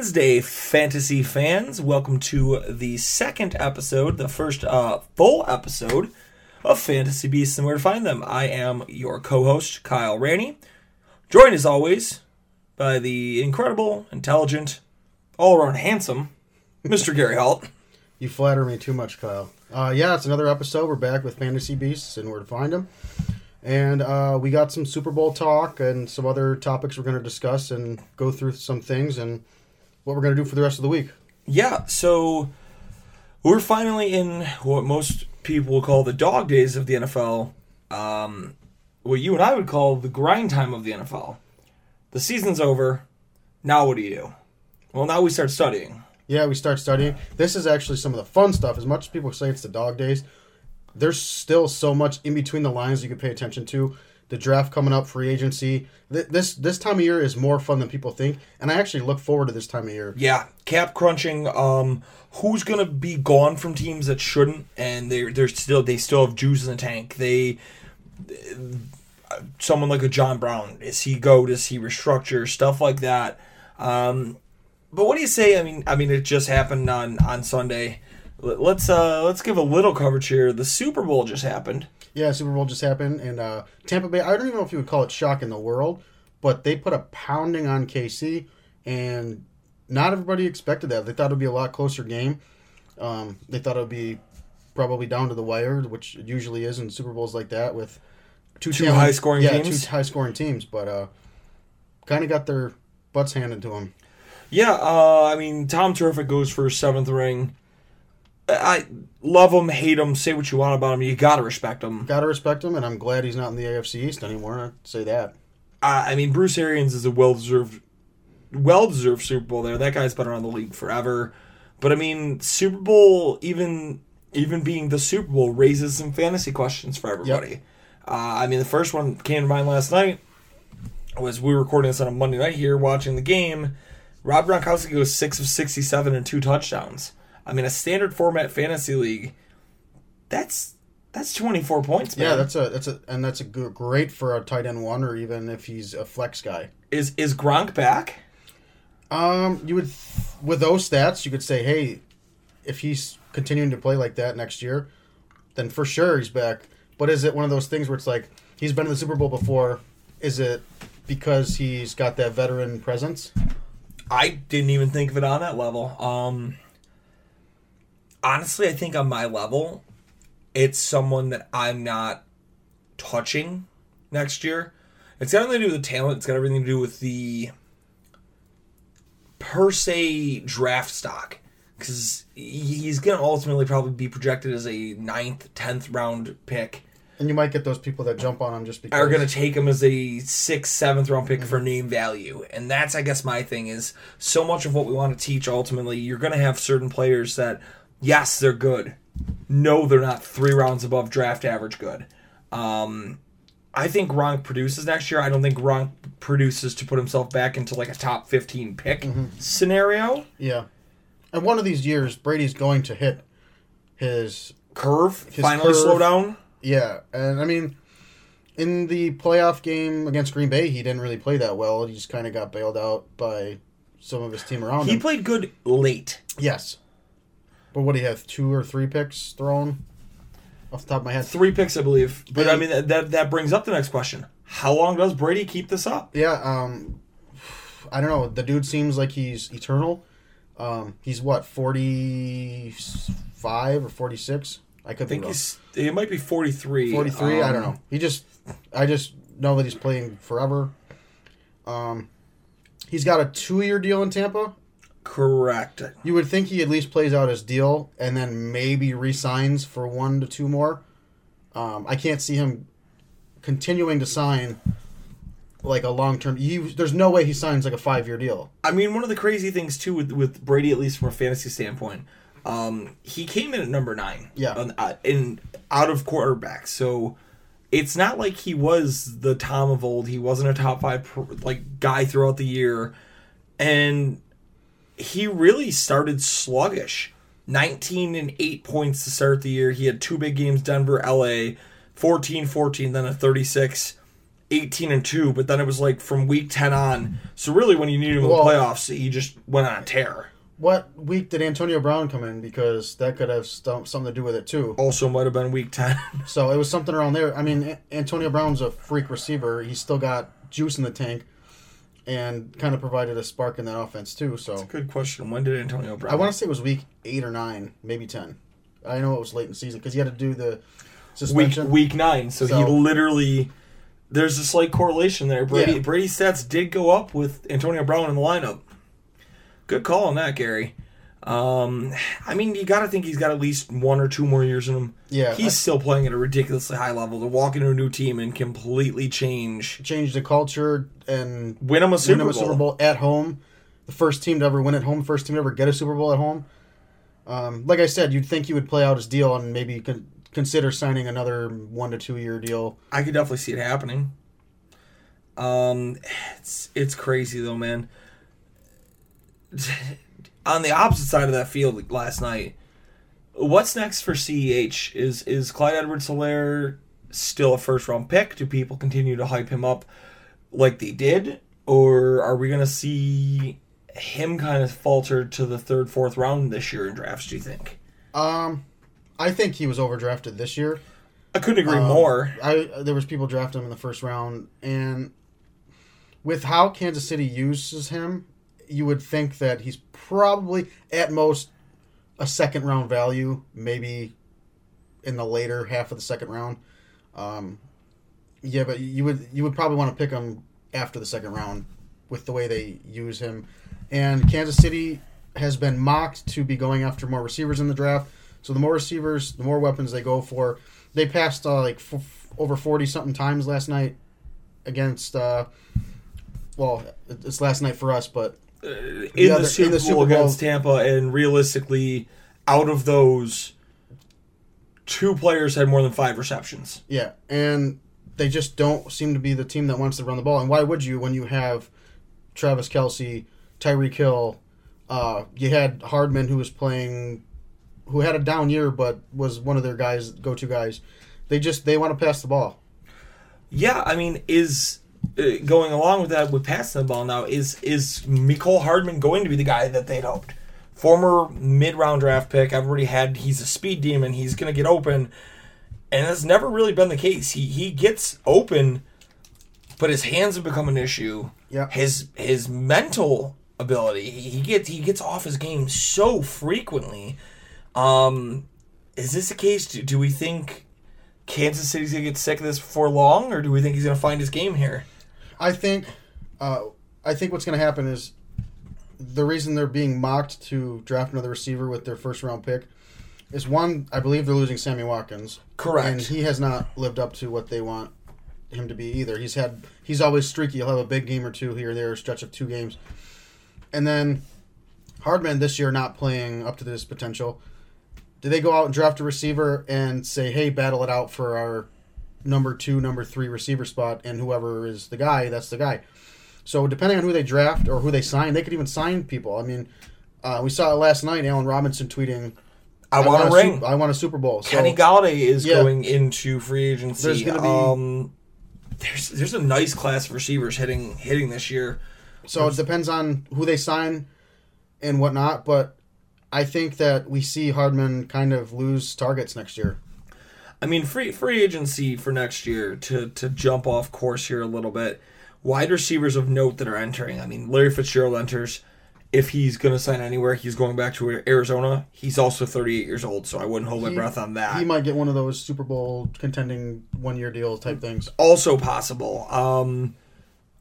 Wednesday, fantasy fans. Welcome to the second episode, the first uh, full episode of Fantasy Beasts and Where to Find Them. I am your co host, Kyle Ranney, joined as always by the incredible, intelligent, all around handsome Mr. Gary Halt. You flatter me too much, Kyle. Uh, yeah, it's another episode. We're back with Fantasy Beasts and where to find them. And uh, we got some Super Bowl talk and some other topics we're going to discuss and go through some things and what we're going to do for the rest of the week. Yeah, so we're finally in what most people will call the dog days of the NFL. Um, what you and I would call the grind time of the NFL. The season's over. Now what do you do? Well, now we start studying. Yeah, we start studying. This is actually some of the fun stuff. As much as people say it's the dog days, there's still so much in between the lines you can pay attention to. The draft coming up, free agency. Th- This this time of year is more fun than people think, and I actually look forward to this time of year. Yeah, cap crunching. Um, who's gonna be gone from teams that shouldn't, and they they're still they still have juice in the tank. They someone like a John Brown is he go? Does he restructure stuff like that? Um, but what do you say? I mean, I mean, it just happened on on Sunday. Let- Let's uh let's give a little coverage here. The Super Bowl just happened. Yeah, Super Bowl just happened, and uh, Tampa Bay. I don't even know if you would call it shock in the world, but they put a pounding on KC, and not everybody expected that. They thought it would be a lot closer game. Um, they thought it would be probably down to the wire, which it usually is in Super Bowls like that with two, Two high-scoring yeah, teams? two high scoring teams, but uh, kind of got their butts handed to them. Yeah, uh, I mean, Tom Terrific goes for his seventh ring. I love him, hate him, say what you want about him. You gotta respect him. Got to respect him, and I'm glad he's not in the AFC East anymore. I'd say that. Uh, I mean, Bruce Arians is a well deserved, well deserved Super Bowl there. That guy's been around the league forever. But I mean, Super Bowl, even even being the Super Bowl, raises some fantasy questions for everybody. Uh, I mean, the first one came to mind last night was we were recording this on a Monday night here, watching the game. Rob Gronkowski goes six of sixty-seven and two touchdowns. I mean, a standard format fantasy league. That's that's twenty-four points, man. Yeah, that's a that's a and that's a good, great for a tight end one, or even if he's a flex guy. is is Gronk back? Um, you would, with those stats, you could say, hey, if he's continuing to play like that next year, then for sure he's back. But is it one of those things where it's like he's been in the Super Bowl before? Is it because he's got that veteran presence? I didn't even think of it on that level. Um, honestly, I think on my level, it's someone that I'm not touching next year. It's got nothing to do with the talent. It's got everything to do with the per se draft stock because he's going to ultimately probably be projected as a ninth, tenth round pick. And you might get those people that jump on him just because Are going to take him as a sixth, seventh round pick for mhm. name value, and that's I guess my thing is so much of what we want to teach. Ultimately, you're going to have certain players that yes, they're good. No, they're not three rounds above draft average good. Um, I think Gronk produces next year. I don't think Gronk produces to put himself back into like a top 15 pick scenario. yeah. And one of these years, Brady's going to hit his Curve His finally curve. slow down. Yeah, and I mean, in the playoff game against Green Bay, he didn't really play that well. He just kind of got bailed out by some of his team around He him. played good late. yes, but what do you have? Two or three picks thrown off the top of my head. Three picks, I believe. But I mean, that, that that brings up the next question: How long does Brady keep this up? Yeah, um, I don't know. The dude seems like he's eternal. Um, he's what forty five or forty six. I could I think he's he might be forty three. Forty three. I don't know. He just, I just know that he's playing forever. Um, he's got a two year deal in Tampa. Correct. You would think he at least plays out his deal and then maybe resigns for one to two more. Um, I can't see him continuing to sign like a long term. There's no way he signs like a five year deal. I mean, one of the crazy things too with with Brady, at least from a fantasy standpoint, um, he came in at number nine. Yeah. on- uh, in out of quarterbacks, so it's not like he was the Tom of old. He wasn't a top five like guy throughout the year, and he really started sluggish. 19 and 8 points to start the year. He had two big games Denver, LA, 14 14, then a 36, 18 and 2. But then it was like from week 10 on. So really, when you needed him in Well- the playoffs, he just went on a tear. What week did Antonio Brown come in? Because that could have st- something to do with it too. Also, might have been week 10. So it was something around there. I mean, Antonio Brown's a freak receiver. He's still got juice in the tank, and kind of provided a spark in that offense too. So Good question. When did Antonio Brown? I want to say it was week eight or nine, maybe ten. I know it was late in the season because he had to do the week suspension. week nine. So, he literally there's a slight correlation there. Brady Yeah. Brady's stats did go up with Antonio Brown in the lineup. Good call on that, Gary. Um, I mean, you got to think he's got at least one or two more years in him. Yeah, he's I- still playing at a ridiculously high level to walk into a new team and completely change, change the culture and win him a Super, win him a Bowl. Super Bowl at home. The first team to ever win at home. First team to ever get a Super Bowl at home. Um, like I said, you'd think he would play out his deal and maybe con- consider signing another one to two year deal. I could definitely see it happening. Um, it's it's crazy though, man. On the opposite side of that field last night, what's next for CEH? Is is Clyde Edwards Helaire still a first round pick? Do people continue to hype him up like they did? Or are we gonna see him kind of falter to the third, fourth round this year in drafts, do you think? Um, I think he was overdrafted this year. I couldn't agree Um, more. I there was people drafting him in the first round, and with how Kansas City uses him, you would think that he's probably at most a second round value, maybe in the later half of the second round. Um, yeah, but you would you would probably want to pick him after the second round with the way they use him. And Kansas City has been mocked to be going after more receivers in the draft. So the more receivers, the more weapons they go for. They passed uh, like f- over forty something times last night against. Uh, well, it's last night for us, but in, the the other- Super in the Bowl Super Bowl- against Tampa, and realistically, out of those, two players had more than five receptions. Yeah, and they just don't seem to be the team that wants to run the ball. And why would you when you have Travis Kelce, Tyreek Hill? Uh, you had Hardman who was playing, who had a down year, but was one of their guys, go-to guys. They just they want to pass the ball. Yeah, I mean, is going along with that with passing the ball now is is Mecole Hardman going to be the guy that they'd hoped? Former mid round draft pick, everybody had he's a speed demon, he's going to get open, and that's never really been the case. He he gets open, but his hands have become an issue. Yeah. his his mental ability, he he gets he gets off his game so frequently. Um, is this the case? Do, do we think Kansas City's gonna get sick of this before long, or do we think he's gonna find his game here? I think, uh, I think what's going to happen is the reason they're being mocked to draft another receiver with their first round pick is one. I believe they're losing Sammy Watkins. Correct. and he has not lived up to what they want him to be either. He's had he's always streaky. He'll have a big game or two here or there, a stretch of two games, and then Hardman this year not playing up to this potential. Do they go out and draft a receiver and say, "Hey, battle it out for our number two, number three receiver spot, and whoever is the guy, that's the guy." So depending on who they draft or who they sign, they could even sign people. I mean, uh, we saw it last night. Allen Robinson tweeting, I, want a a ring. Sup- I want a Super Bowl." So, Kenny Golladay is Yeah. going into free agency. There's gonna be- um, there's there's a nice class of receivers hitting hitting this year. So it depends on who they sign and whatnot, but I think that we see Hardman kind of lose targets next year. I mean, free free agency for next year to to jump off course here a little bit. Wide receivers of note that are entering. I mean, Larry Fitzgerald enters. If he's going to sign anywhere, he's going back to Arizona. He's also 38 years old, so I wouldn't hold my breath on that. He might get one of those Super Bowl contending one year deal type things. also possible. Um,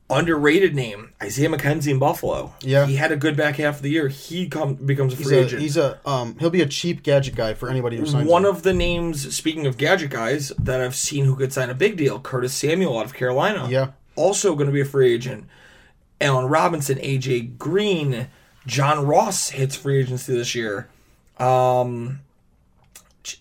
underrated name Isaiah McKenzie in Buffalo. Yeah. he had a good back half of the year. He come becomes a He's free a, agent. he's a um he'll be a cheap gadget guy for anybody who signs One him. of the names, speaking of gadget guys, that I've seen who could sign a big deal, Curtis Samuel out of Carolina. Yeah. Also going to be a free agent. Allen Robinson, AJ Green, John Ross hits free agency this year. Um,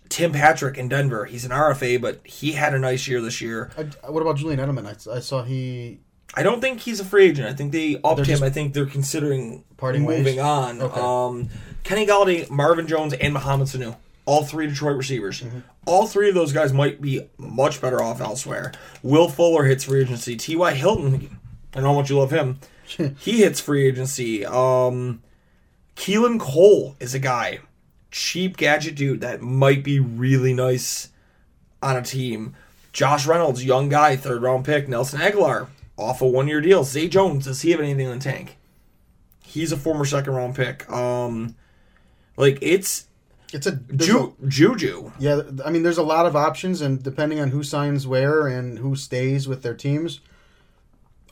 Tim Patrick in Denver. He's an RFA, but he had a nice year this year. I, what about Julian Edelman? I, I saw he I don't think he's a free agent. I think they upped They're him. I think they're considering parting ways? moving on. Okay. Um, Kenny Golladay, Marvin Jones, and Mohamed Sanu. All three Detroit receivers. Mm-hmm. All three of those guys might be much better off elsewhere. Will Fuller hits free agency. T.Y. Hilton, I know how much you love him. he hits free agency. Um, Keelan Cole is a guy, cheap gadget dude that might be really nice on a team. Josh Reynolds, young guy, third round pick. Nelson Agholor, off a one year deal. Zay Jones, does he have anything in the tank? He's a former second round pick. Um, like it's it's a, there's Ju- Juju. yeah. I mean, there's a lot of options, and depending on who signs where and who stays with their teams,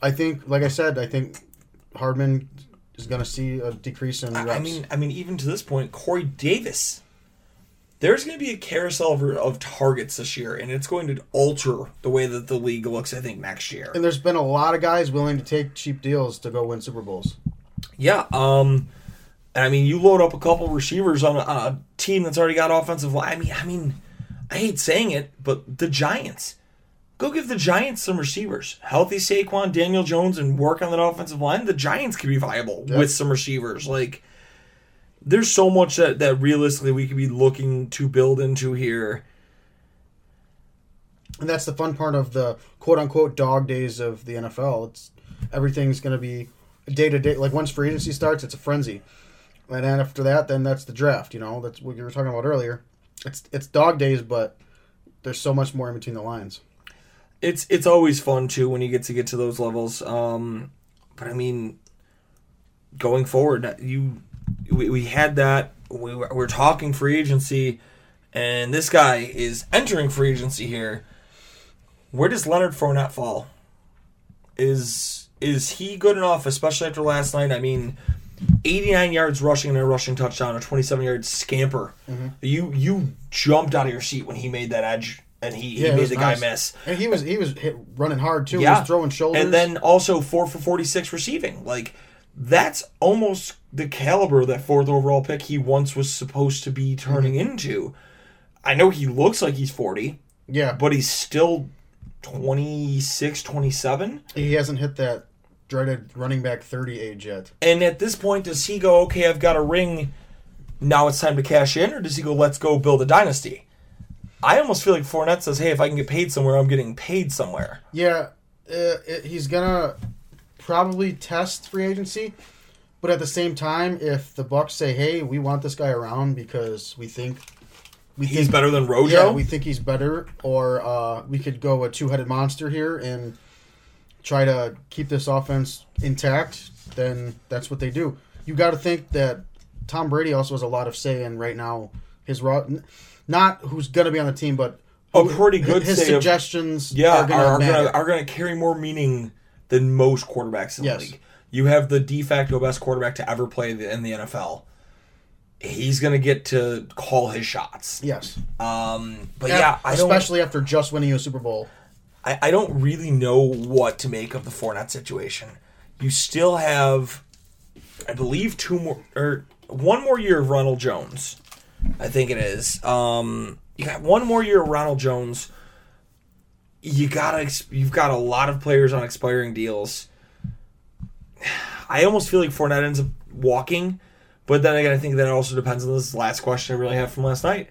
I think, like I said, I think Hardman is going to see a decrease in. I mean, I mean, even to this point, Corey Davis. There's going to be a carousel of, of targets this year, and it's going to alter the way that the league looks. I think next year. and there's been a lot of guys willing to take cheap deals to go win Super Bowls. Yeah. Um, and I mean, you load up a couple receivers on a, on a team that's already got offensive line. I mean, I mean, I hate saying it, but the Giants. Go give the Giants some receivers. Healthy Saquon, Daniel Jones, and work on that offensive line. The Giants could be viable Yeah. with some receivers. Like, there's so much that, that realistically we could be looking to build into here. And that's the fun part of the quote unquote dog days of the NFL. It's everything's going to be day to day. Like once free agency starts, it's a frenzy, and then after that, then that's the draft. You know, that's what you were talking about earlier. It's it's dog days, but there's so much more in between the lines. it's it's always fun too when you get to get to those levels. Um, but I mean, going forward, you we, we had that we were, we're talking free agency, and this guy is entering free agency here. Where does Leonard Fournette fall? Is is he good enough, especially after last night? I mean, 89 yards rushing and a rushing touchdown, a 27 yard scamper. Mm-hmm. You you jumped out of your seat when he made that edge, and he, Yeah, he made the nice. guy miss. And he was he was hit, running hard too. He Yeah, was throwing shoulders. and then also four for 46 receiving. Like that's almost the caliber of that fourth overall pick he once was supposed to be turning Mm-hmm. into. I know he looks like he's 40, yeah, but he's still 26, 27. he hasn't hit that dreaded running back thirty age yet. And at this point, does he go, okay, I've got a ring, now it's time to cash in, or does he go, let's go build a dynasty? I almost feel like Fournette says, hey, if I can get paid somewhere, I'm getting paid somewhere. Yeah, uh, it, he's gonna probably test free agency, but at the same time, if the Bucs say, "Hey, we want this guy around because we think we He's think better than Rojo. yeah, we think he's better," or uh, we could go a two-headed monster here and try to keep this offense intact, then that's what they do. You got to think that Tom Brady also has a lot of say in right now his raw, not who's gonna be on the team, but A pretty good his say of- suggestions. yeah, are gonna are, matter. gonna, are gonna carry more meaning than most quarterbacks in Yes. the league. You have the de facto best quarterback to ever play in the NFL. He's gonna get to call his shots. yes. Um, but yeah, I don't. especially after just winning a Super Bowl. I, I don't really know what to make of the Fournette situation. You still have, I believe, two more or one more year of Ronald Jones. I think it is. Um, you got one more year of Ronald Jones. You gotta. You've got a lot of players on expiring deals. I almost feel like Fournette ends up walking, but then again, I think that also depends on this last question I really have from last night.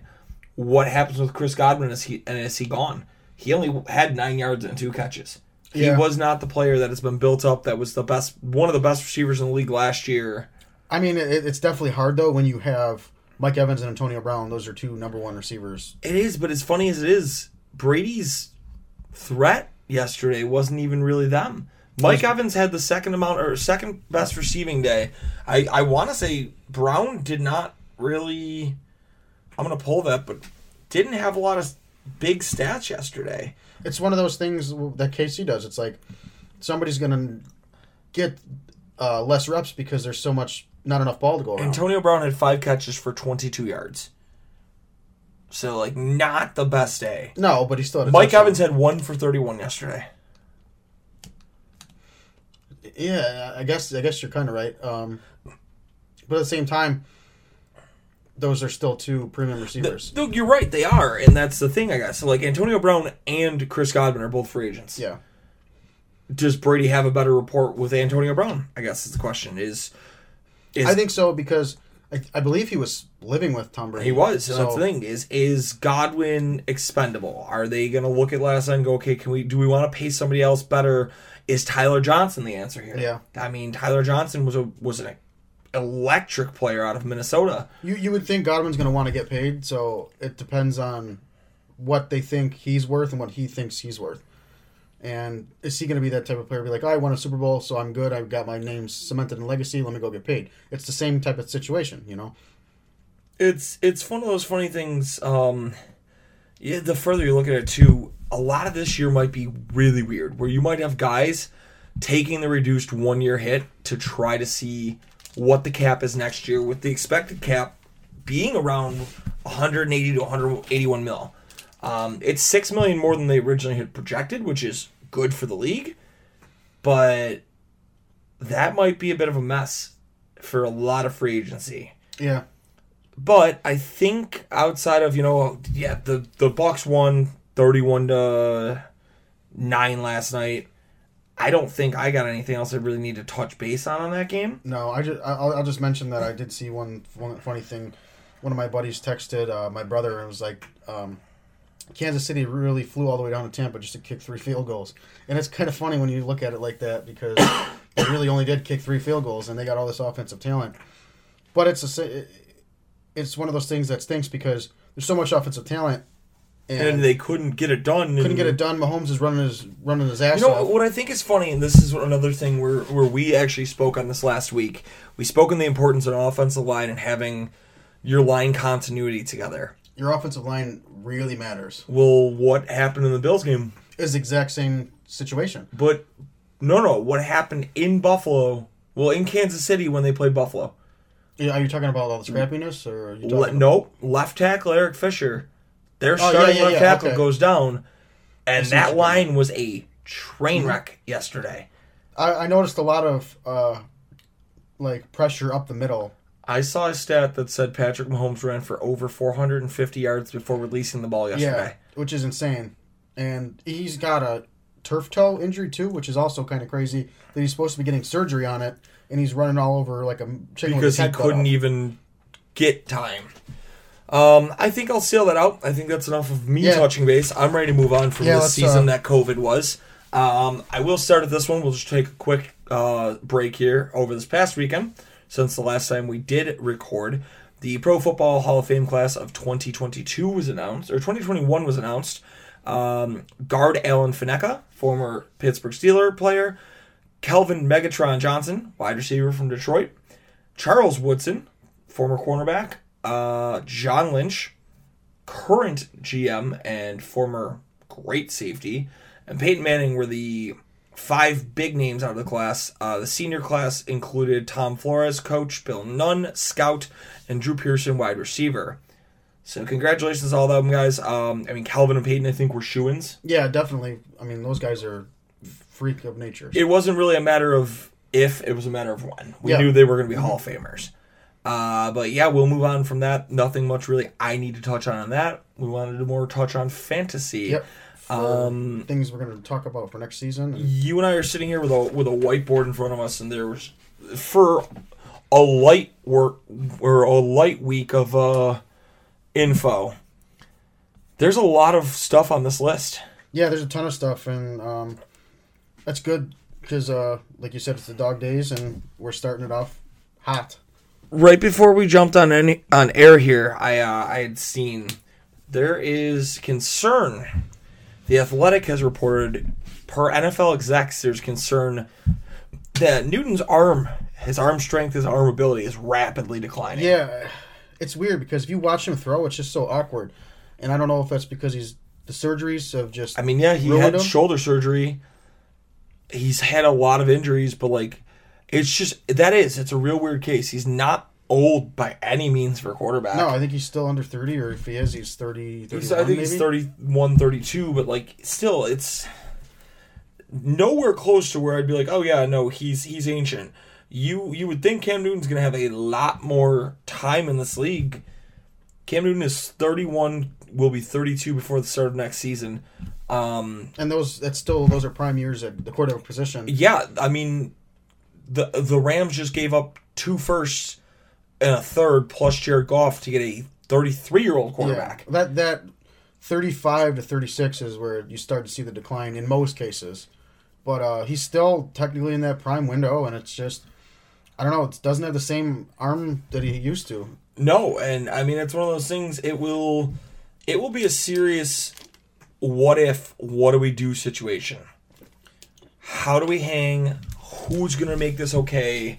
What happens with Chris Godwin? Is he and is he gone? He only had nine yards and two catches. He Yeah. was not the player that has been built up. That was the best, one of the best receivers in the league last year. I mean, it, it's definitely hard though when you have Mike Evans and Antonio Brown. Those are two number one receivers. It is, but as funny as it is, Brady's threat yesterday wasn't even really them. Mike Evans had the second amount or second best receiving day. I, I want to say Brown did not really. I'm gonna pull that, but didn't have a lot of big stats yesterday. It's one of those things that KC does. It's like somebody's gonna get uh, less reps because there's so much not enough ball to go around. Antonio Brown had five catches for 22 yards. So, like, not the best day. no, but he still had a Mike. Evans had one for 31 yesterday. Yeah, I guess I guess you're kind of right. Um, but at the same time, those are still two premium receivers. No, you're right, they are, and that's the thing, I guess. So, like, Antonio Brown and Chris Godwin are both free agents. yeah, Does Brady have a better report with Antonio Brown? I guess is the question. Is, is I think so because I, I believe he was living with Tom Brady. He was. And that's So- the thing is is Godwin expendable? Are they going to look at last night and go, okay, can we do we want to pay somebody else better? Is Tyler Johnson the answer here? Yeah. I mean, Tyler Johnson was a was an electric player out of Minnesota. You you would think Godwin's going to want to get paid, so it depends on what they think he's worth and what he thinks he's worth. And is he going to be that type of player? Be like, oh, I won a Super Bowl, so I'm good. I've got my name cemented in legacy. Let me go get paid. It's the same type of situation, you know. It's it's one of those funny things. Um, yeah, the further you look at it, too, a lot of this year might be really weird, where you might have guys taking the reduced one year hit to try to see what the cap is next year, with the expected cap being around 180 to 181 mil. Um, it's six million more than they originally had projected, which is good for the league, but that might be a bit of a mess for a lot of free agency. Yeah. But I think outside of you know yeah the the Bucs won thirty one to nine last night. I don't think I got anything else I really need to touch base on on that game. No, I just I'll, I'll just mention that I did see one, one funny thing. One of my buddies texted uh, my brother and was like, um, "Kansas City really flew all the way down to Tampa just to kick three field goals." And it's kind of funny when you look at it like that because they really only did kick three field goals and they got all this offensive talent. But it's a it's one of those things that stinks because there's so much offensive talent and, And they couldn't get it done. couldn't get it done. Mahomes is running his running his ass You know off. what I think is funny, and this is another thing where where we actually spoke on this last week. We spoke on the importance of an offensive line and having your line continuity together. Your offensive line really matters. Well, what happened in the Bills game? is the exact same situation. But no, no, what happened in Buffalo? Well, in Kansas City when they played Buffalo. Yeah, Are you talking about all the scrappiness, or are you Le- no, left tackle Eric Fisher. Their Oh, yeah, starting yeah, left yeah, tackle okay. goes down, and that line was a train wreck yesterday. I, I noticed a lot of uh, like pressure up the middle. I saw a stat that said Patrick Mahomes ran for over 450 yards before releasing the ball yesterday. Yeah, which is insane. And he's got a turf toe injury too, which is also kind of crazy that he's supposed to be getting surgery on it, and he's running all over like a chicken with because he couldn't off. even get time. Um, I think I'll seal that out. I think that's enough of me Yeah. touching base. I'm ready to move on from Yeah, this season uh, that COVID was. Um, I will start at this one. We'll just take a quick uh, break here over this past weekend since the last time we did record. The Pro Football Hall of Fame class of 2022 was announced, or 2021 was announced. Um, guard Alan Faneca, former Pittsburgh Steeler player. Calvin Megatron Johnson, wide receiver from Detroit. Charles Woodson, former cornerback. Uh, John Lynch, current GM and former great safety. And Peyton Manning were the five big names out of the class. Uh, the senior class included Tom Flores, coach, Bill Nunn, scout, and Drew Pearson, wide receiver. So congratulations to all of them guys. Um, I mean, Calvin and Peyton, I think, were shoo-ins. Yeah, definitely. I mean, those guys are freak of nature. It wasn't really a matter of if, it was a matter of when. We Yeah. knew they were going to be Hall of Famers. Uh, but yeah, we'll move on from that. Nothing much really I need to touch on on that. We wanted to more touch on fantasy. Yep. Um, things we're going to talk about for next season. And you and I are sitting here with a with a whiteboard in front of us, and there was for a light work or a light week of uh, info. There's a lot of stuff on this list. yeah, there's a ton of stuff, and um, that's good because, uh, like you said, it's the dog days, and we're starting it off hot. Right before we jumped on any on air here, I uh, I had seen there is concern. The Athletic has reported per NFL execs, there's concern that Newton's arm, his arm strength, his arm ability is rapidly declining. Yeah, it's weird because if you watch him throw, it's just so awkward, and I don't know if that's because he's the surgeries have just. I mean, yeah, he had him? shoulder surgery. He's had a lot of injuries, but like It's just that is it's a real weird case. He's not old by any means for a quarterback. No, I think he's still under 30, or if he is, he's 30, 31 He's, I think maybe? he's 31, 32, but like still, it's nowhere close to where I'd be like, oh yeah, no, he's he's ancient. You you would think Cam Newton's gonna have a lot more time in this league. Cam Newton is thirty one, will be thirty two before the start of next season. Um, And those, that's still, those are prime years at the quarterback position. yeah, I mean, the the Rams just gave up two firsts and a third plus Jared Goff to get a thirty three year old quarterback. Yeah, that that 35 to 36 is where you start to see the decline in most cases. But uh, he's still technically in that prime window, and it's just, I don't know, it doesn't have the same arm that he used to. No, and I mean it's one of those things. It will, it will be a serious, what if, what do we do situation. How do we hang? Who's gonna make this okay?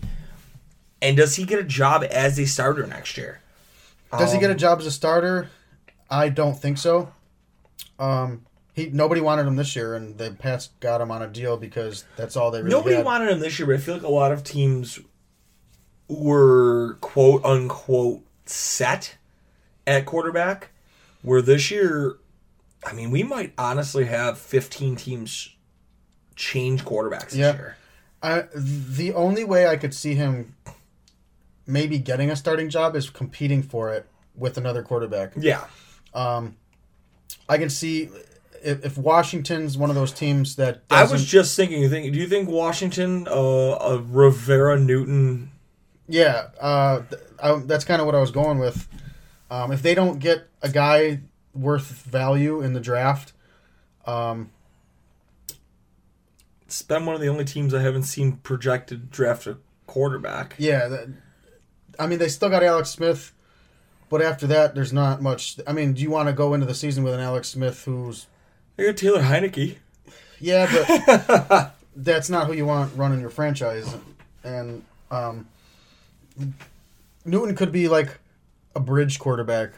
And does he get a job as a starter next year? Does he get a Um, job as a starter? I don't think so. Um, he nobody wanted him this year, and the Pats got him on a deal because that's all they really Nobody had. wanted him this year, but I feel like a lot of teams were quote unquote set at quarterback. Where this year, I mean, we might honestly have 15 teams change quarterbacks Yeah. this year. I, the only way I could see him maybe getting a starting job is competing for it with another quarterback. Yeah. Um, I can see if, if Washington's one of those teams that I was just thinking, think, do you think Washington, uh, a Rivera Newton, yeah, uh, th- I, that's kind of what I was going with. Um, if they don't get a guy worth value in the draft, um, it's been one of the only teams I haven't seen projected draft a quarterback. yeah, that, I mean they still got Alex Smith, but after that, there's not much. I mean, do you want to go into the season with an Alex Smith who's They got Taylor Heinicke. Yeah, but that's not who you want running your franchise. And um, Newton could be like a bridge quarterback.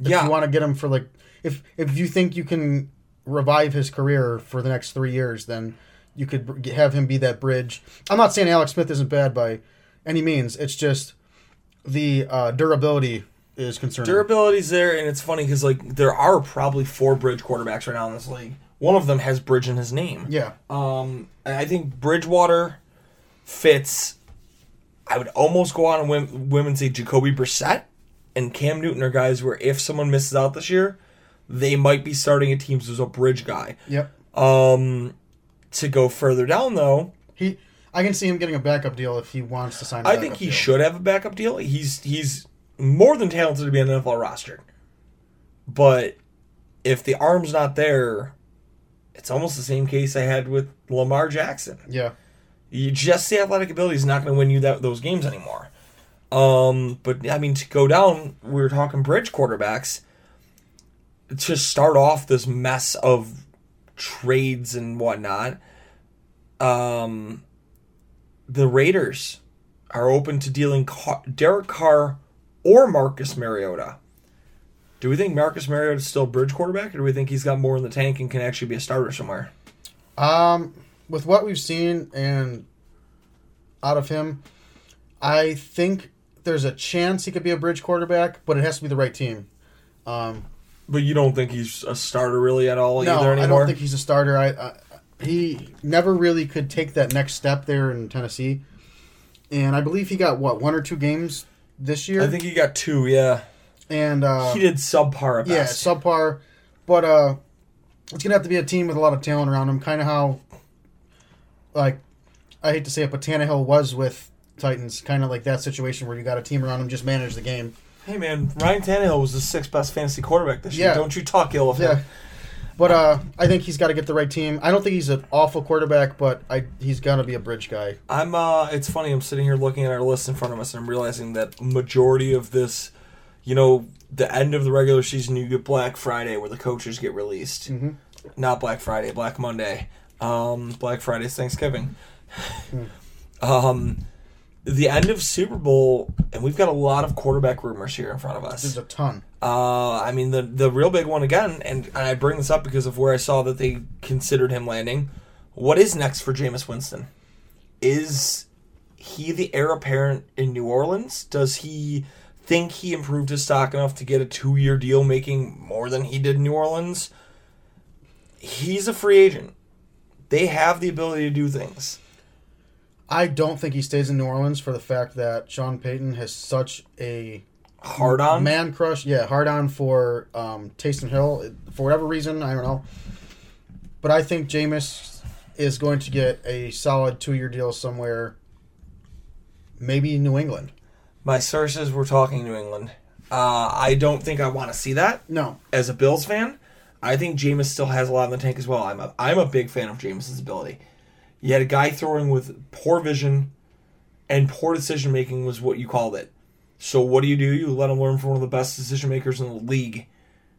If Yeah. you want to get him for like if if you think you can revive his career for the next three years, then you could have him be that bridge. I'm not saying Alex Smith isn't bad by any means. It's just the uh, durability is concerning. Durability's there, and it's funny because like there are probably four bridge quarterbacks right now in this league. One of them has bridge in his name. yeah, Um, I think Bridgewater fits. I would almost go on and win, win and say Jacoby Brissett and Cam Newton are guys where if someone misses out this year, they might be starting at teams as a bridge guy. yep. Um, to go further down though, He, I can see him getting a backup deal if he wants to sign. a I think he deal. should have a backup deal. He's he's more than talented to be an NFL roster. But if the arm's not there, it's almost the same case I had with Lamar Jackson. Yeah. You just the athletic ability is not going to win you that those games anymore. Um, but I mean, to go down, we were talking bridge quarterbacks. To start off this mess of trades and whatnot, um, the Raiders are open to dealing Derek Carr or Marcus Mariota. Do we think Marcus Mariota is still bridge quarterback, or do we think he's got more in the tank and can actually be a starter somewhere? Um, with what we've seen and out of him, I think there's a chance he could be a bridge quarterback, but it has to be the right team. Um, But you don't think he's a starter really at all no, either I don't think he's a starter. I, I he never really could take that next step there in Tennessee, and I believe he got what one or two games this year, I think he got two. Yeah, and uh, he did subpar at Yeah, best. subpar. But uh, it's gonna have to be a team with a lot of talent around him. Kind of how, like, I hate to say it, but Tannehill was with Titans. Kind of like that situation where you got a team around him, just manage the game. hey man, Ryan Tannehill was the sixth best fantasy quarterback this year. Don't you talk ill of Yeah. him? But uh, I think he's got to get the right team. I don't think he's an awful quarterback, but I he's gonna be a bridge guy. I'm. uh It's funny. I'm sitting here looking at our list in front of us, and I'm realizing that majority of this, you know, the end of the regular season, you get Black Friday where the coaches get released. Mhm. Not Black Friday, Black Monday. Um, Black Friday's Thanksgiving. Hmm. um, the end of Super Bowl, and we've got a lot of quarterback rumors here in front of us. There's a ton. Uh, I mean the the real big one again, and, and I bring this up because of where I saw that they considered him landing. What is next for Jameis Winston? Is he the heir apparent in New Orleans? Does he think he improved his stock enough to get a two year deal making more than he did in New Orleans? He's a free agent. They have the ability to do things. I don't think he stays in New Orleans for the fact that Sean Payton has such a Hard on? man crush. Yeah, hard on for um, Taysom Hill for whatever reason. I don't know, but I think Jameis is going to get a solid two year deal somewhere, maybe New England. My sources were talking New England. Uh, I don't think I want to see that No, as a Bills fan. I think Jameis still has a lot in the tank as well. I'm a, I'm a big fan of Jameis's ability. You had a guy throwing with poor vision and poor decision making was what you called it. So what do you do? You let him learn from one of the best decision makers in the league.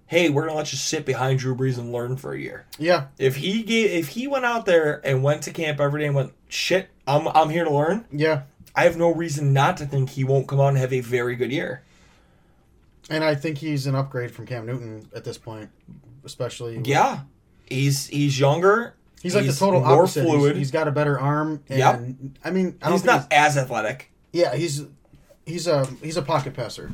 Hey, we're gonna let you sit behind Drew Brees and learn for a year. yeah, If he gave, if he went out there and went to camp every day and went, shit, I'm I'm here to learn. yeah, I have no reason not to think he won't come out and have a very good year. and I think he's an upgrade from Cam Newton at this point, especially. Yeah, he's he's younger. He's like the total more opposite. He's- fluid. he's got a better arm. And, Yep. I mean, I don't he's not as athletic, Yeah, he's he's a he's a pocket passer.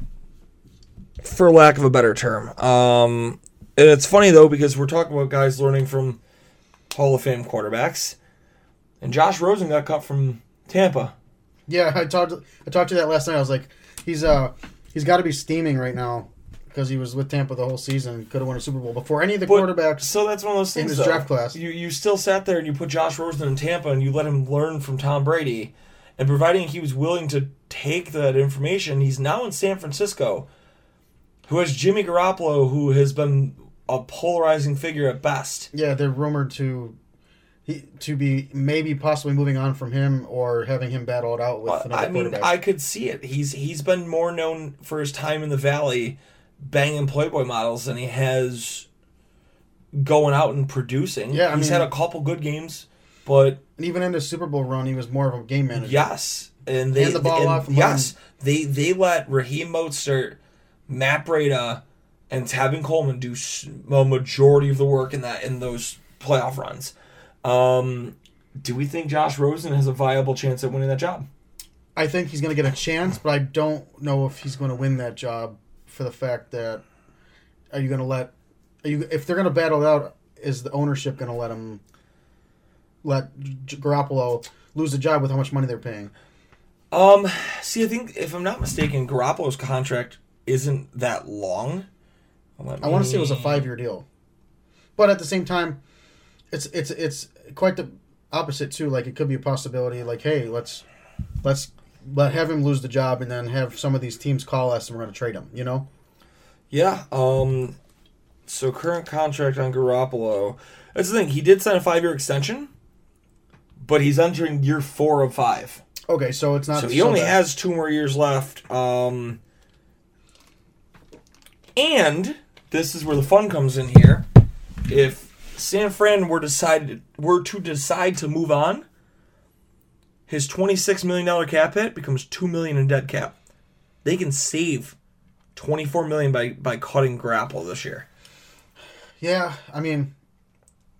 for lack of a better term. Um, and it's funny though because we're talking about guys learning from Hall of Fame quarterbacks, and Josh Rosen got cut from Tampa. Yeah, I talked I talked to that last night. I was like, he's uh he's got to be steaming right now because he was with Tampa the whole season. Could have won a Super Bowl before any of the But- quarterbacks. So that's one of those In things. his though. draft class. you you still sat there and you put Josh Rosen in Tampa and you let him learn from Tom Brady, and providing he was willing to take that information, he's now in San Francisco, who has Jimmy Garoppolo, who has been a polarizing figure at best. Yeah, they're rumored to to be maybe possibly moving on from him or having him battle it out with another I mean. I could see it. He's he's been more known for his time in the Valley, banging Playboy models, than he has going out and producing. Yeah, I he's mean- had a couple good games, but and even in the Super Bowl run, he was more of a game manager. Yes, and they Hand the ball and off and yes, they they let Raheem Mostert, Matt Breida, and Tevin Coleman do a majority of the work in that in those playoff runs. Um, do we think Josh Rosen has a viable chance at winning that job? I think he's going to get a chance, but I don't know if he's going to win that job for the fact that are you going to let are you if they're going to battle it out is the ownership going to let him let Garoppolo lose the job with how much money they're paying? Um, see, I think if I'm not mistaken, Garoppolo's contract isn't that long. Let I want to say it was a 5-year deal. But at the same time it's it's it's quite the opposite too like it could be a possibility like hey, let's let's let have him lose the job and then have some of these teams call us and we're going to trade him, you know? Yeah. Um. So current contract on Garoppolo. That's the thing. He did sign a five-year extension, but he's entering year four of five. Okay, so it's not So he only bad. has two more years left. Um. And this is where the fun comes in here. If San Fran were decided were to decide to move on, his twenty-six million dollar cap hit becomes 2 million in dead cap. They can save twenty-four million by by cutting Garoppolo this year. Yeah, I mean,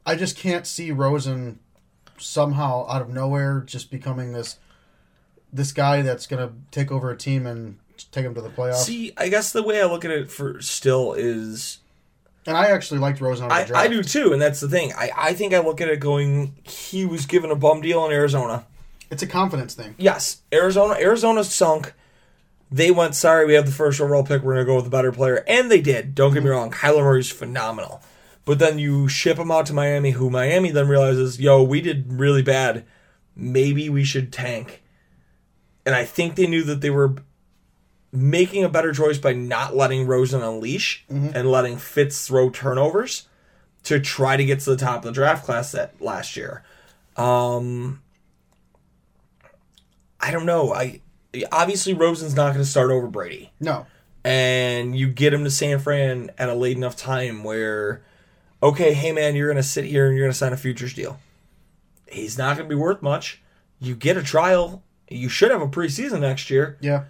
I just can't see Rosen somehow out of nowhere just becoming this this guy that's gonna take over a team and take him to the playoffs. See, I guess the way I look at it for still is and I actually liked Rosen on the I, draft. I do too, and that's the thing. I, I think I look at it going he was given a bum deal in Arizona. It's a confidence thing. Yes, Arizona Arizona sunk. They went, sorry, we have the first overall pick. We're going to go with a better player. And they did. Don't get me wrong. Kyler Murray's phenomenal. But then you ship him out to Miami, who Miami then realizes, yo, we did really bad. Maybe we should tank. And I think they knew that they were making a better choice by not letting Rosen unleash and letting Fitz throw turnovers to try to get to the top of the draft class that last year. Um, I don't know. I obviously Rosen's not going to start over Brady, No, and you get him to San Fran at a late enough time where, okay, hey man, you're going to sit here and you're going to sign a futures deal. He's not going to be worth much. You get a trial. You should have a preseason next year. yeah,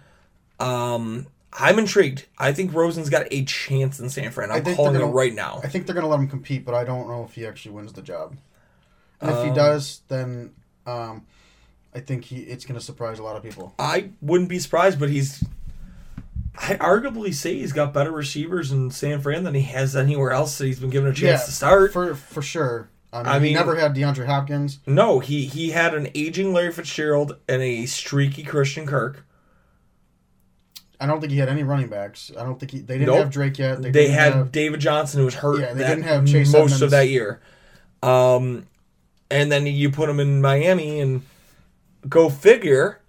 Um, I'm intrigued. I think Rosen's got a chance in San Fran. I'm calling they're it right now. I think they're gonna let him compete, but I don't know if he actually wins the job. And if Um, he does, then um, I think he it's going to surprise a lot of people. I wouldn't be surprised, but he's. I arguably say he's got better receivers in San Fran than he has anywhere else that he's been given a chance to start. for for sure. I mean, I he never had DeAndre Hopkins. No, he he had an aging Larry Fitzgerald and a streaky Christian Kirk. I don't think he had any running backs. I don't think he, they didn't Nope. have Drake yet. They, didn't had have- David Johnson who was hurt. Yeah, they didn't have Chase most Edmonds. of that year. Um, and then you put him in Miami, and go figure.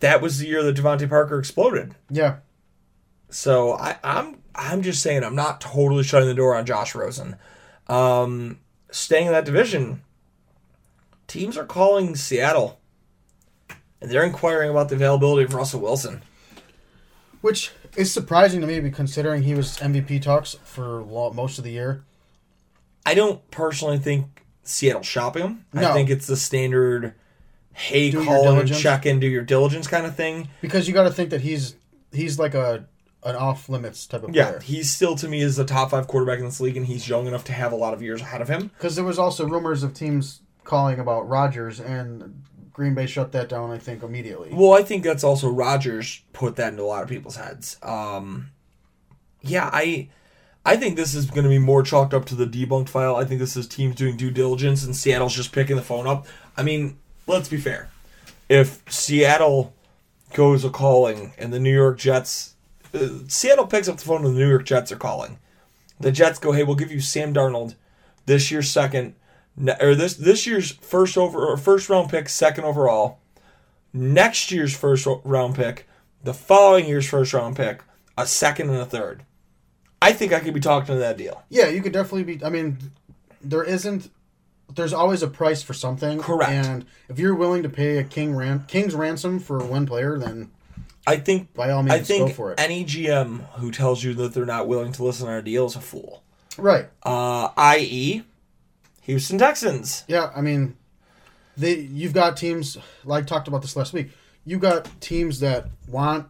That was the year that DeVante Parker exploded. yeah. So I, I'm I'm just saying I'm not totally shutting the door on Josh Rosen. Um, staying in that division, teams are calling Seattle, and they're inquiring about the availability of Russell Wilson. Which is surprising to me, considering he was MVP talks for most of the year. I don't personally think Seattle shopping him. I think it's the standard, hey, Do call and check in, do your diligence kind of thing. Because you got to think that he's he's like a an off limits type of Yeah, player. he's still to me is the top five quarterback in this league, and he's young enough to have a lot of years ahead of him. Because there was also rumors of teams calling about Rodgers, and Green Bay shut that down. I think immediately. Well, I think that's also Rodgers put that into a lot of people's heads. Um, yeah, I I think this is going to be more chalked up to the debunked file. I think this is teams doing due diligence and Seattle's just picking the phone up. I mean, let's be fair. If Seattle goes a calling and the New York Jets, uh, Seattle picks up the phone and the New York Jets are calling. The Jets go, "Hey, we'll give you Sam Darnold, this year's second, or this this year's first over or first round pick, second overall." next year's first round pick, the following year's first round pick, a second and a third. I think I could be talking to that deal. Yeah, you could definitely be. I mean, there isn't. There's always a price for something. Correct. And if you're willing to pay a king ran, king's ransom for one player, then I think by all means, I think go for it. any GM who tells you that they're not willing to listen to our deal is a fool. right. Uh, i.e., Houston Texans. Yeah. I mean, they. You've got teams like talked about this last week. You got teams that want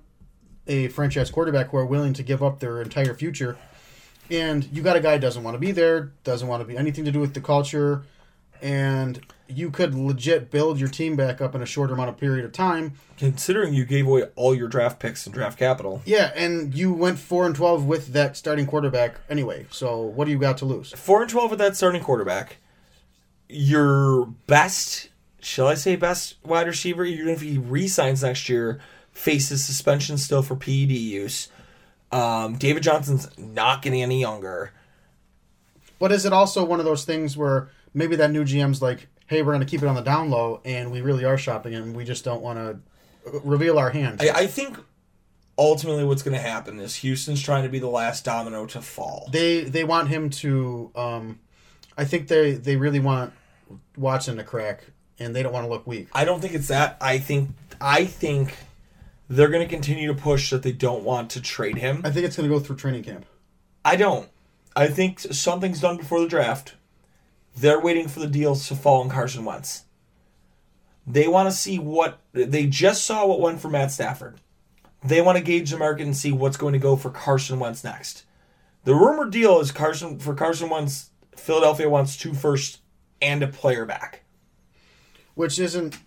a franchise quarterback who are willing to give up their entire future, and you got a guy who doesn't want to be there, doesn't want to be anything to do with the culture, and you could legit build your team back up in a shorter amount of period of time. Considering you gave away all your draft picks and draft capital, Yeah, and you went four and twelve with that starting quarterback anyway. So what do you got to lose? four and twelve with that starting quarterback, your best, shall I say, best wide receiver, even if he resigns next year, faces suspension still for PED use. Um, David Johnson's not getting any younger. But is it also one of those things where maybe that new GM's like, hey, we're going to keep it on the down low, and we really are shopping, and we just don't want to reveal our hand. I, I think ultimately what's going to happen is Houston's trying to be the last domino to fall. they they want him to. Um, I think they they really want Watson to crack, and they don't want to look weak. I don't think it's that. I think I think they're going to continue to push that they don't want to trade him. I think it's going to go through training camp. I don't. I think something's done before the draft. They're waiting for the deals to fall on Carson Wentz. They want to see what they just saw what went for Matt Stafford. They want to gauge the market and see what's going to go for Carson Wentz next. The rumored deal is Carson for Carson Wentz. Philadelphia wants two first and a player back. which isn't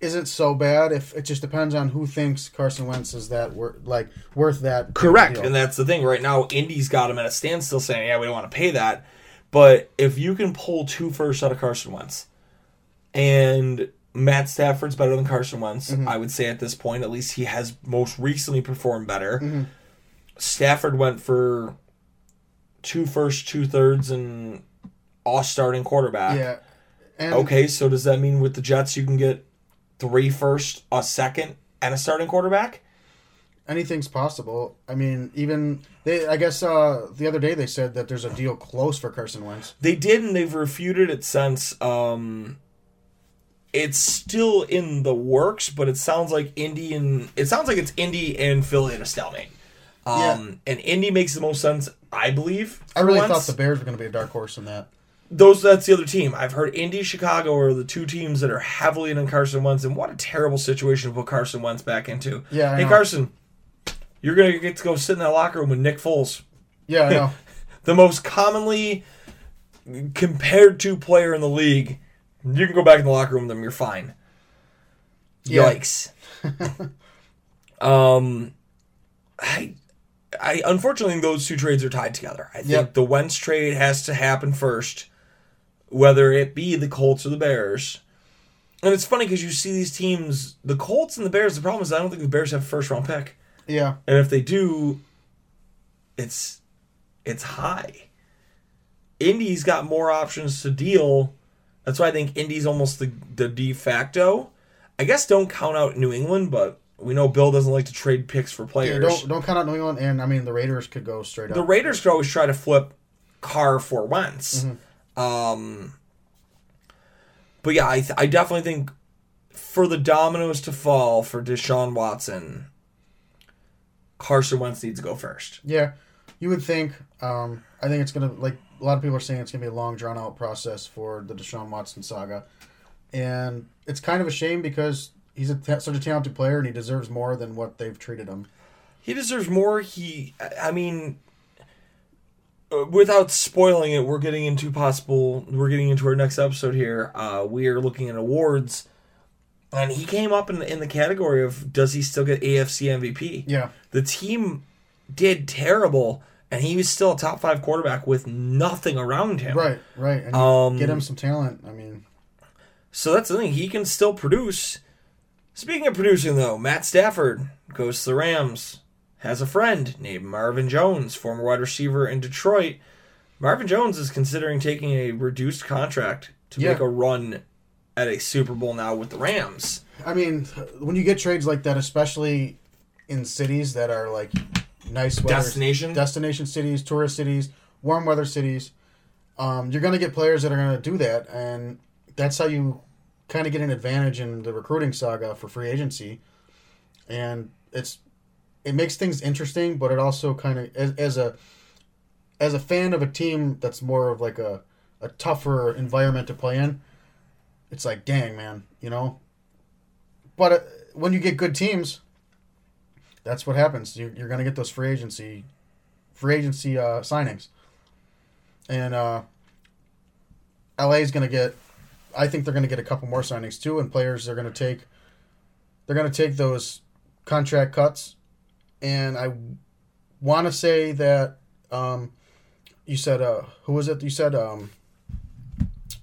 isn't so bad. If it just depends on who thinks Carson Wentz is that worth like worth that. Correct. deal. And that's the thing. Right now, Indy's got him at a standstill saying, yeah, we don't want to pay that. But if you can pull two firsts out of Carson Wentz and Matt Stafford's better than Carson Wentz, Mm-hmm. I would say at this point, at least he has most recently performed better. Mm-hmm. Stafford went for two firsts, two thirds, and all starting quarterback. yeah. And Okay, so does that mean with the Jets you can get three first, a second, and a starting quarterback? Anything's possible. I mean, even they. I guess uh, the other day they said that there's a deal close for Carson Wentz. They did, and they've refuted it since. Um, it's still in the works, but it sounds like Indy and it sounds like it's Indy and Philly in a stalemate. Um, and Indy makes the most sense, I believe. I really for thought the Bears were going to be a dark horse in that. those that's the other team. I've heard Indy, Chicago are the two teams that are heavily in on Carson Wentz, and what a terrible situation to put Carson Wentz back into. Yeah, I hey know. Carson, you're gonna get to go sit in that locker room with Nick Foles. Yeah, I know. the most commonly compared to player in the league. You can go back in the locker room with them. You're fine. Yeah. Yikes. um, I, I unfortunately those two trades are tied together. I think Yep. the Wentz trade has to happen first, whether it be the Colts or the Bears. And it's funny because you see these teams, the Colts and the Bears. The problem is I don't think the Bears have a first round pick, Yeah. and if they do, it's it's high. Indy's got more options to deal. That's why I think Indy's almost the the de facto. I guess don't count out New England, but we know Bill doesn't like to trade picks for Yeah, players. don't don't count out New England, and I mean the Raiders could go straight the up. Raiders could always try to flip Carr for Wentz. Mm-hmm. Um, but yeah, I, th- I definitely think for the dominoes to fall for Deshaun Watson, Carson Wentz needs to go first. Yeah, you would think. Um, I think it's gonna like a lot of people are saying it's gonna be a long drawn out process for the Deshaun Watson saga, and it's kind of a shame because he's a such a talented player and he deserves more than what they've treated him. He deserves more. He, I mean, uh, without spoiling it, we're getting into possible. We're getting into our next episode here. Uh, we are looking at awards, and he came up in the, in the category of does he still get AFC MVP? Yeah, The team did terrible, and he was still a top five quarterback with nothing around him. right, right, and Um, get him some talent. I mean, So that's the thing. He can still produce. Speaking of producing, though, Matt Stafford goes to the Rams. Has a friend named Marvin Jones, former wide receiver in Detroit. Marvin Jones is considering taking a reduced contract to Yeah. make a run at a Super Bowl now with the Rams. I mean, when you get trades like that, especially in cities that are like nice weather Destination? destination cities, tourist cities, warm weather cities, um, you're gonna get players that are gonna do that, and that's how you kind of get an advantage in the recruiting saga for free agency. And it's it makes things interesting, but it also kind of as, as a as a fan of a team that's more of like a a tougher environment to play in. It's like, dang man, you know, but uh, when you get good teams, that's what happens. You're, you're going to get those free agency, free agency uh, signings, and uh, LA is going to get. I think they're going to get a couple more signings too, and players are going to take. They're going to take those contract cuts, and I want to say that um, you said uh, who was it? You said um,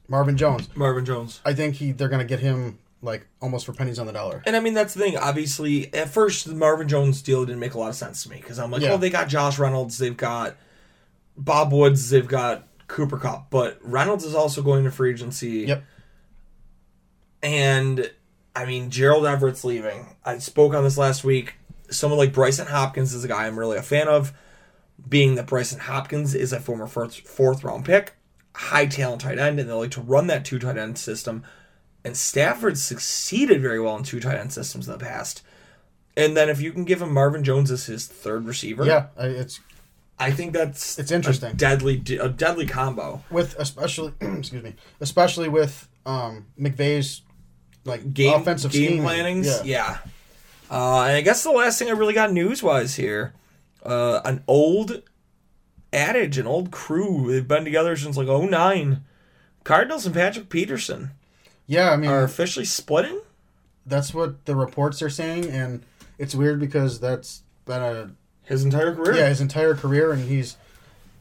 Marvin Jones. Marvin Jones. I think he they're going to get him like almost for pennies on the dollar. And I mean, that's the thing. Obviously, at first, the Marvin Jones deal didn't make a lot of sense to me because I'm like, Yeah. oh, they got Josh Reynolds, they've got Bob Woods, they've got Cooper Kupp, but Reynolds is also going to free agency. Yep. And I mean, Gerald Everett's leaving. I spoke on this last week. Someone like Brycen Hopkins is a guy I'm really a fan of, being that Brycen Hopkins is a former fourth, fourth round pick, high talent tight end, and they like to run that two tight end system. And Stafford succeeded very well in two tight end systems in the past. And then if you can give him Marvin Jones as his third receiver, Yeah, it's I think that's It's interesting. a deadly a deadly combo. with especially excuse me, especially with um, McVay's like game offensive game scheming. plannings. Yeah. Yeah. Uh, and I guess the last thing I really got news wise here, uh, an old adage, an old crew. They've been together since like 09. Cardinals and Patrick Peterson yeah. I mean, are officially splitting. that's what the reports are saying, and it's weird because that's been a His entire career. yeah his entire career, and he's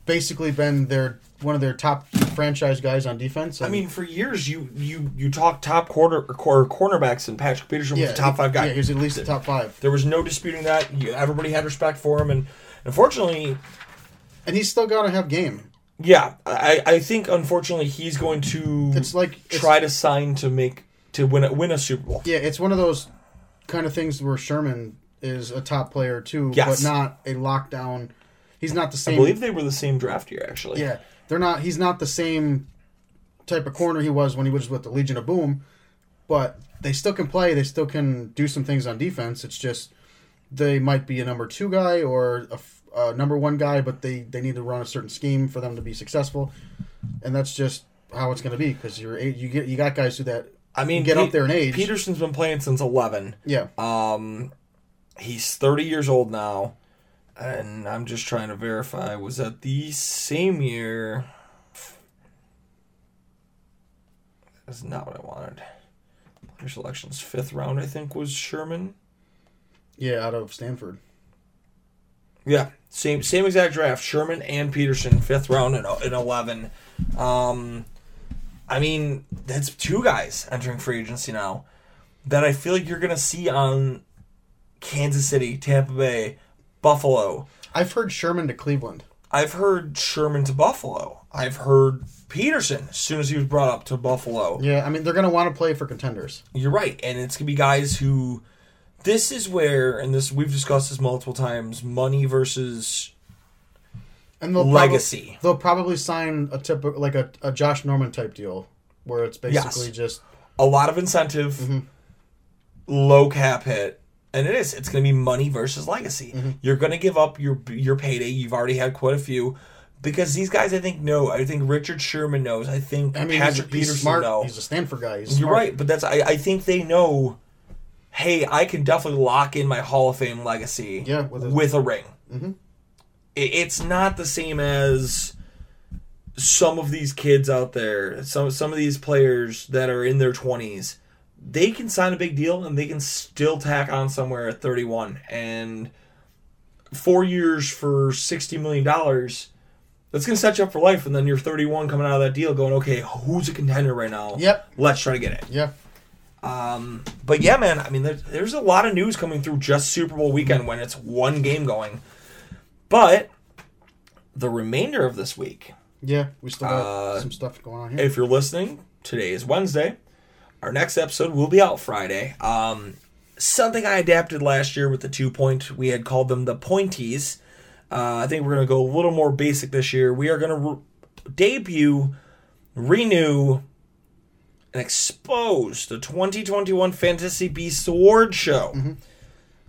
basically been their one of their top franchise guys on defense. I mean, for years you you you talk top quarter or cor- cornerbacks, and Patrick Peterson was the top five guy. Yeah, he's at least the top five, There was no disputing that. You, everybody had respect for him, and unfortunately, and he's still got to have game. yeah, I, I think unfortunately he's going to It's like try to sign to make to win a, win a Super Bowl. Yeah, it's one of those kind of things where Sherman is a top player too, Yes. but not a lockdown. He's not the same. I same. believe they were the same draft year, actually. Yeah, they're not. He's not the same type of corner he was when he was with the Legion of Boom, but they still can play. They still can do some things on defense. It's just they might be a number two guy or a, f- a number one guy, but they they need to run a certain scheme for them to be successful, and that's just how it's going to be because you're you get you got guys who that I mean, get Pe- up there in age. Peterson's been playing since eleven. yeah Um, he's thirty years old now, and I'm just trying to verify. Was that the same year? That's not what I wanted. Their selections fifth round, I think, was Sherman. Yeah, out of Stanford. Yeah, same same exact draft. Sherman and Peterson, fifth round in, in eleven. Um, I mean, that's two guys entering free agency now that I feel like you're gonna see on Kansas City, Tampa Bay, Buffalo. I've heard Sherman to Cleveland. I've heard Sherman to Buffalo. I've heard Peterson as soon as he was brought up to Buffalo. Yeah, I mean they're gonna want to play for contenders. You're right, and it's gonna be guys who. This is where, and this we've discussed this multiple times: money versus And they'll Legacy. Probably, they'll probably sign a typical like a, a Josh Norman type deal, where it's basically Yes. just a lot of incentive, mm-hmm. low cap hit, and it is. It's going to be money versus legacy. Mm-hmm. You're going to give up your your payday. You've already had quite a few. Because these guys, I think, know. I think Richard Sherman knows. I think I mean Patrick he's, he's Peterson smart. know. He's a Stanford guy. He's You're smart. right, but that's I, I think they know. Hey, I can definitely lock in my Hall of Fame legacy. Yeah, with with a- a, ring. Mm-hmm. It, it's not the same as some of these kids out there. Some some of these players that are in their twenties, they can sign a big deal and they can still tack on somewhere at thirty one and four years for sixty million dollars. That's gonna set you up for life, and then you're 31 coming out of that deal, going, okay, who's a contender right now? Yep. Let's try to get it. Yeah. But yeah, man, I mean, there's, there's a lot of news coming through just Super Bowl weekend when it's one game going. But the remainder of this week, Yeah. We still got Uh, some stuff going on here. if you're listening, today is Wednesday. Our next episode will be out Friday. Um, something I adapted last year with the two point, we had called them the pointies. Uh, I think we're going to go a little more basic this year. We are going to re- debut, renew, and expose the 2021 Fantasy Beasts Award Show.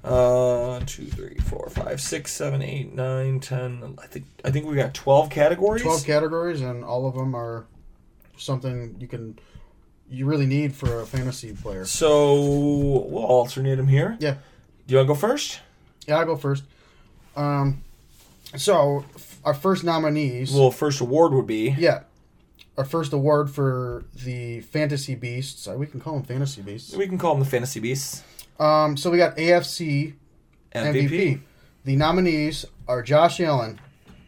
Uh, two, three, four, five, six, seven, eight, nine, ten. I think I think we got twelve categories. Twelve categories, and all of them are something you can you really need for a fantasy player. So we'll alternate them here. Yeah. Do you want to go first? Yeah, I'll go first. Um, so f- our first nominees. Well, first award would be yeah, our first award for the Fantasy Beasts. uh, We can call them Fantasy Beasts. we can call them the Fantasy Beasts Um, so we got AFC MVP. MVP. The nominees are Josh Allen,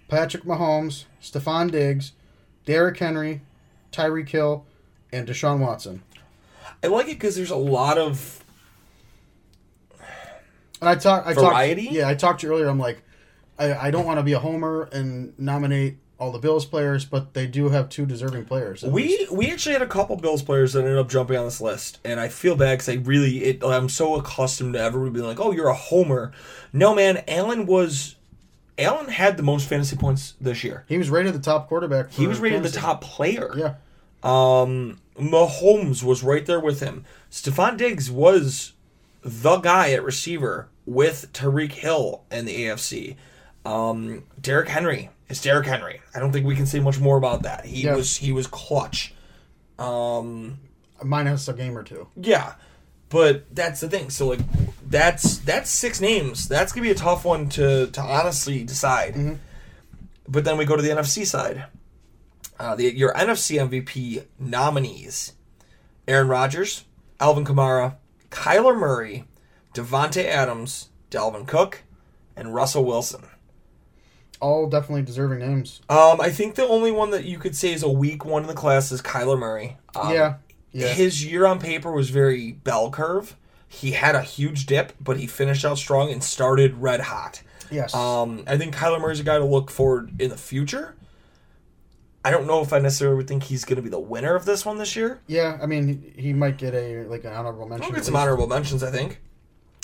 Patrick Mahomes, Stefon Diggs, Derrick Henry, Tyreek Hill, and Deshaun Watson. I like it because there's a lot of And I talk, I Variety? Talked, yeah, I talked to you earlier. I'm like, I, I don't want to be a homer and nominate all the Bills players, but they do have two deserving players. at least. we we actually had a couple Bills players that ended up jumping on this list, and I feel bad because I really it, I'm so accustomed to everybody being like, "Oh, you're a homer." No, man, Allen was Allen had the most fantasy points this year. he was rated the top quarterback. For He was rated the top player. Yeah, Um, Mahomes was right there with him. Stefon Diggs was the guy at receiver with Tyreek Hill in the AFC. Um, Derrick Henry is Derrick Henry. I don't think we can say much more about that. He Yeah. was he was clutch. minus a game or two. Yeah, but that's the thing. So like, that's that's six names. That's gonna be a tough one to to honestly decide. But then we go to the NFC side. Uh, the your NFC MVP nominees: Aaron Rodgers, Alvin Kamara, Kyler Murray, Davante Adams, Dalvin Cook, and Russell Wilson. All definitely deserving names. Um, I think the only one that you could say is a weak one in the class is Kyler Murray. Um, yeah, yeah. his year on paper was very bell curve. He had a huge dip, but he finished out strong and started red hot. yes. Um, I think Kyler Murray's a guy to look forward in the future. I don't know if I necessarily think he's going to be the winner of this one this year. yeah, I mean, he, might get a like an honorable mention. I'll get some least. honorable mentions, I think.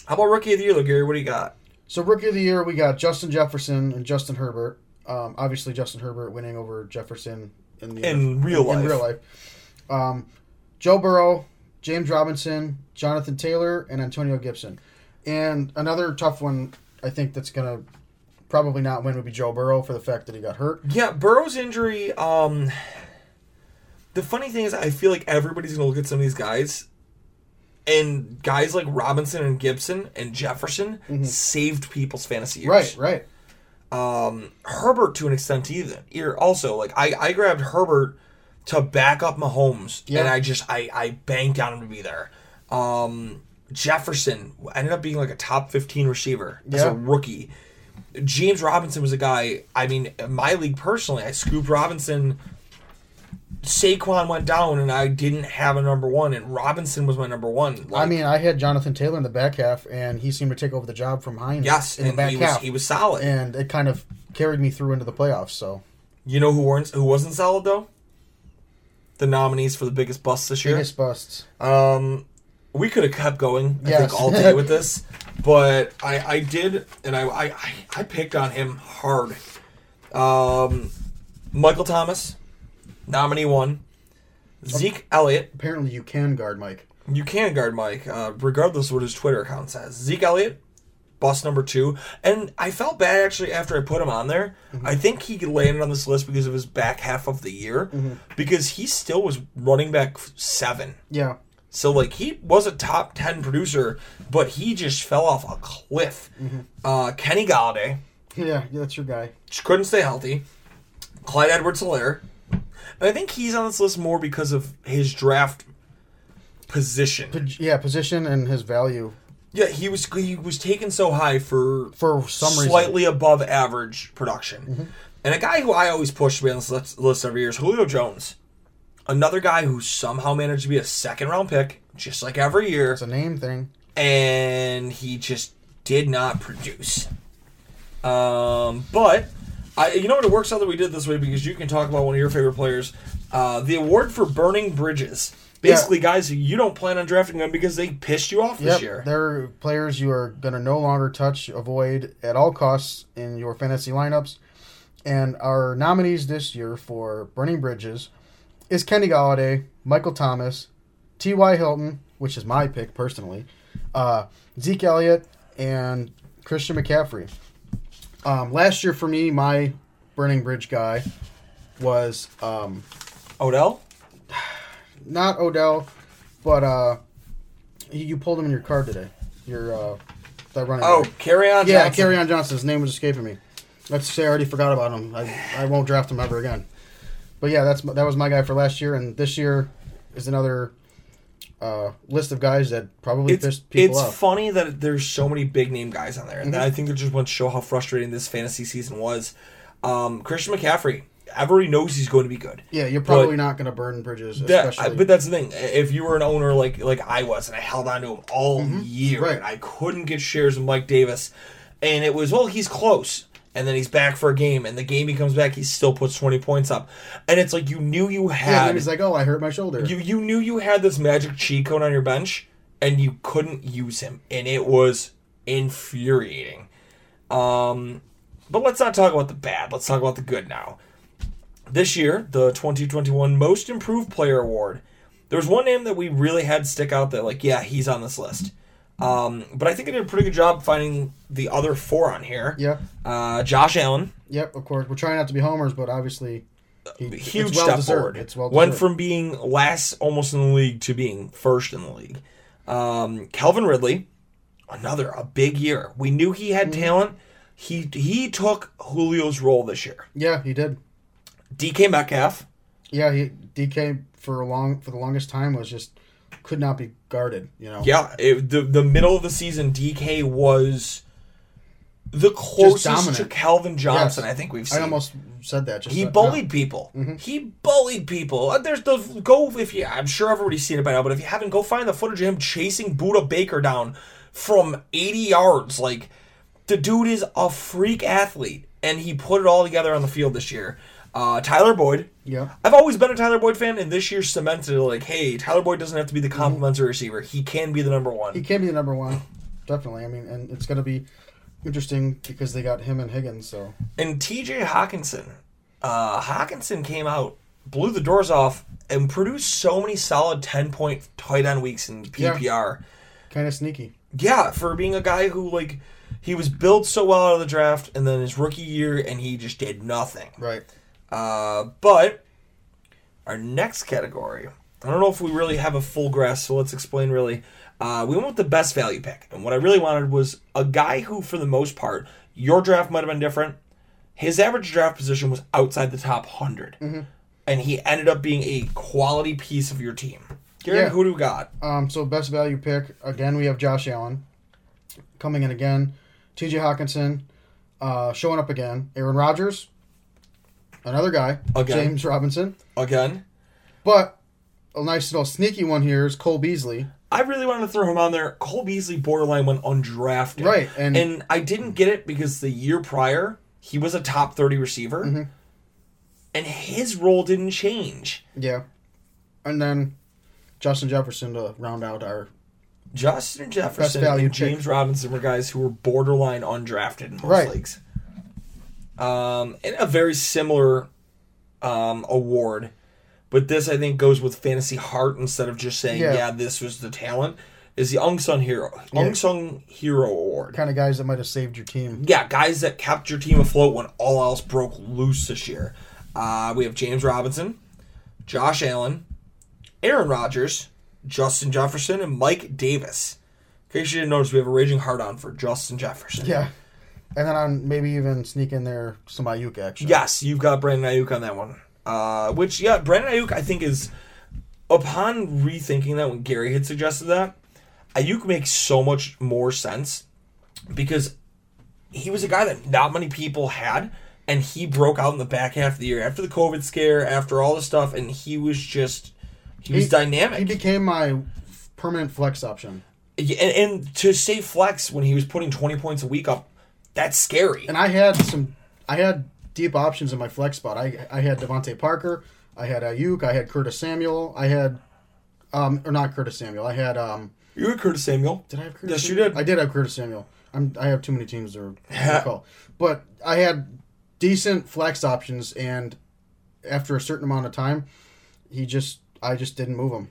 How about Rookie of the Year, though, Gary? What do you got? So rookie of the year, we got Justin Jefferson and Justin Herbert. Um, obviously, Justin Herbert winning over Jefferson in the In real life. In real life, um, Joe Burrow, James Robinson, Jonathan Taylor, and Antonio Gibson. And another tough one, I think that's gonna probably not win would be Joe Burrow for the fact that he got hurt. Yeah, Burrow's injury. Um, the funny thing is, I feel like everybody's going to look at some of these guys, and guys like Robinson and Gibson and Jefferson saved people's fantasy years. Right, right. um, Herbert to an extent either. Here also, like I, I grabbed Herbert to back up Mahomes, Yeah. and I just I I banked on him to be there. Um, Jefferson ended up being like a top 15 receiver as Yeah. a rookie. James Robinson was a guy, I mean, in my league personally, I scooped Robinson. Saquon went down and I didn't have a number one, and Robinson was my number one. I mean, I had Jonathan Taylor in the back half, and he seemed to take over the job from Hines. yes, in the back he was, half, he was solid. and it kind of carried me through into the playoffs. So You know who weren't who wasn't solid though? The nominees for the biggest bust this year. biggest busts. Um, we could have kept going. I Yes. think all day with this, but I I did, and I I I- I picked on him hard. Um, Michael Thomas, nominee one. Zeke Elliott, Apparently, you can guard Mike. you can guard Mike, uh, regardless of what his Twitter account says. Zeke Elliott, bust number two. And I felt bad actually after I put him on there. I think he landed on this list because of his back half of the year, because he still was running back seven. Yeah, So like he was a top ten producer, but he just fell off a cliff. Uh, Kenny Golladay yeah, yeah, that's your guy. just couldn't stay healthy. Clyde Edwards Helaire. And I think he's on this list more because of his draft position. Yeah, position and his value Yeah, he was he was taken so high for for some reason. slightly above average production. And a guy who I always push to be on this list- list every year is Julio Jones. Another guy who somehow managed to be a second round pick, just like every year, It's a name thing. and he just did not produce. Um, but I, you know what? It works out that we did this way because you can talk about one of your favorite players. Uh, the award for burning bridges. Basically, guys you don't plan on drafting them because they pissed you off this year. they're players you are going to no longer touch, avoid at all costs in your fantasy lineups. And our nominees this year for Burning Bridges is Kenny Golladay, Michael Thomas, T.Y. Hilton, which is my pick personally, uh, Zeke Elliott, and Christian McCaffrey. Um, last year for me, my Burning Bridge guy was um, Odell. not Odell, but uh, you pulled him in your card today. Your uh, that running. Oh, carry on. yeah, Kerryon Johnson. His name was escaping me. Let's say I already forgot about him. I, I won't draft him ever again. But yeah, that's that was my guy for last year, and this year is another uh, list of guys that probably It's, pissed people it's off. funny that there's so many big name guys on there, and Mm-hmm. I think it just wants to show how frustrating this fantasy season was. Um, Christian McCaffrey, everybody knows he's going to be good. yeah, you're probably not going to burn bridges, That, especially. but that's the thing. If you were an owner like like I was, and I held on to him all year, Mm-hmm. Right. and I couldn't get shares of Mike Davis, and it was well, he's close, and then he's back for a game, and the game he comes back, he still puts twenty points up, and it's like you knew you yeah, had and he's like, oh, I hurt my shoulder. you you knew you had this magic cheat code on your bench, and you couldn't use him, and it was infuriating. Um, but let's not talk about the bad. Let's talk about the good now. This year, the 2021 Most Improved Player Award. There was one name that we really had stick out that, like, yeah, he's on this list. Um, but I think I did a pretty good job finding the other four on here. yeah, Uh, Josh Allen, yep. Of course, we're trying not to be homers, but obviously, he, huge it's well step deserved. forward. It's well Went deserved. from being last almost in the league to being first in the league. Um, Calvin Ridley, another a big year. We knew he Mm-hmm. had talent. He he took Julio's role this year. yeah, he did. DK Metcalf, Yeah, he DK for a long for the longest time was just could not be guarded. You know. yeah, it, the the middle of the season, DK was the closest to. Calvin Johnson Yes. I think we've seen. I almost said that. Just He bullied people. Mm-hmm. He bullied people. Uh, There's the go if you. I'm sure everybody's seen it by now, but if you haven't, go find the footage of him chasing Budda Baker down from 80 yards. Like the dude is a freak athlete, and he put it all together on the field this year. Uh, Tyler Boyd. Yeah. I've always been a Tyler Boyd fan, and this year cemented. Like, hey, Tyler Boyd doesn't have to be the complimentary receiver. He can be the number one. Mm-hmm. He can be the number one, definitely. I mean, and it's going to be interesting because they got him and Higgins. So And TJ Hockenson. Uh, Hockenson came out, blew the doors off, and produced so many solid 10 point tight end weeks in PPR. kind of sneaky. Yeah. for being a guy who, like, he was built so well out of the draft, and then his rookie year, and he just did nothing. Right. Uh, but our next category, I don't know if we really have a full grasp, so let's explain really. Uh, we went with the best value pick, and what I really wanted was a guy who, for the most part, your draft might have been different. His average draft position was outside the top 100, and he ended up being a quality piece of your team. Gary, Yeah. who do we got? Um, so best value pick again. We have Josh Allen coming in again. T.J. Hockenson uh, showing up again. Aaron Rodgers, another guy. Again. James Robinson. Again. But a nice little sneaky one here is Cole Beasley. I really wanted to throw him on there. Cole Beasley borderline went undrafted. Right, and- and I didn't get it because the year prior he was a top 30 receiver. Mm-hmm. And his role didn't change. Yeah, and then Justin Jefferson to round out our. Justin Jefferson and pick. James Robinson were guys who were borderline undrafted in most Right. leagues. Um, and a very similar um, award, but this I think goes with fantasy heart instead of just saying, Yeah. "Yeah, this was the talent." Is the unsung hero, unsung hero award? Kind of guys that might have saved your team. Yeah, guys that kept your team afloat when all else broke loose this year. Uh, we have James Robinson, Josh Allen, Aaron Rodgers, Justin Jefferson, and Mike Davis. In case you didn't notice, we have a raging hard on for Justin Jefferson. Yeah, and then on maybe even sneak in there some Aiyuk action. Yes, you've got Brandon Aiyuk on that one. Uh, which, yeah, Brandon Aiyuk, I think, is upon rethinking that when Gary had suggested that, Aiyuk makes so much more sense because he was a guy that not many people had, and he broke out in the back half of the year after the COVID scare, after all the stuff, and he was just he was He- dynamic. He became my permanent flex option. And, and to say flex when he was putting twenty points a week up, that's scary. And I had some, I had deep options in my flex spot. I I had DeVante Parker, I had Aiyuk, I had Curtis Samuel, I had, um, or not Curtis Samuel. I had um, You had Curtis Samuel. did I have Curtis? Yes, you Samuel? did. I did have Curtis Samuel. I'm I have too many teams to recall, but I had decent flex options, and after a certain amount of time, he just I just didn't move him.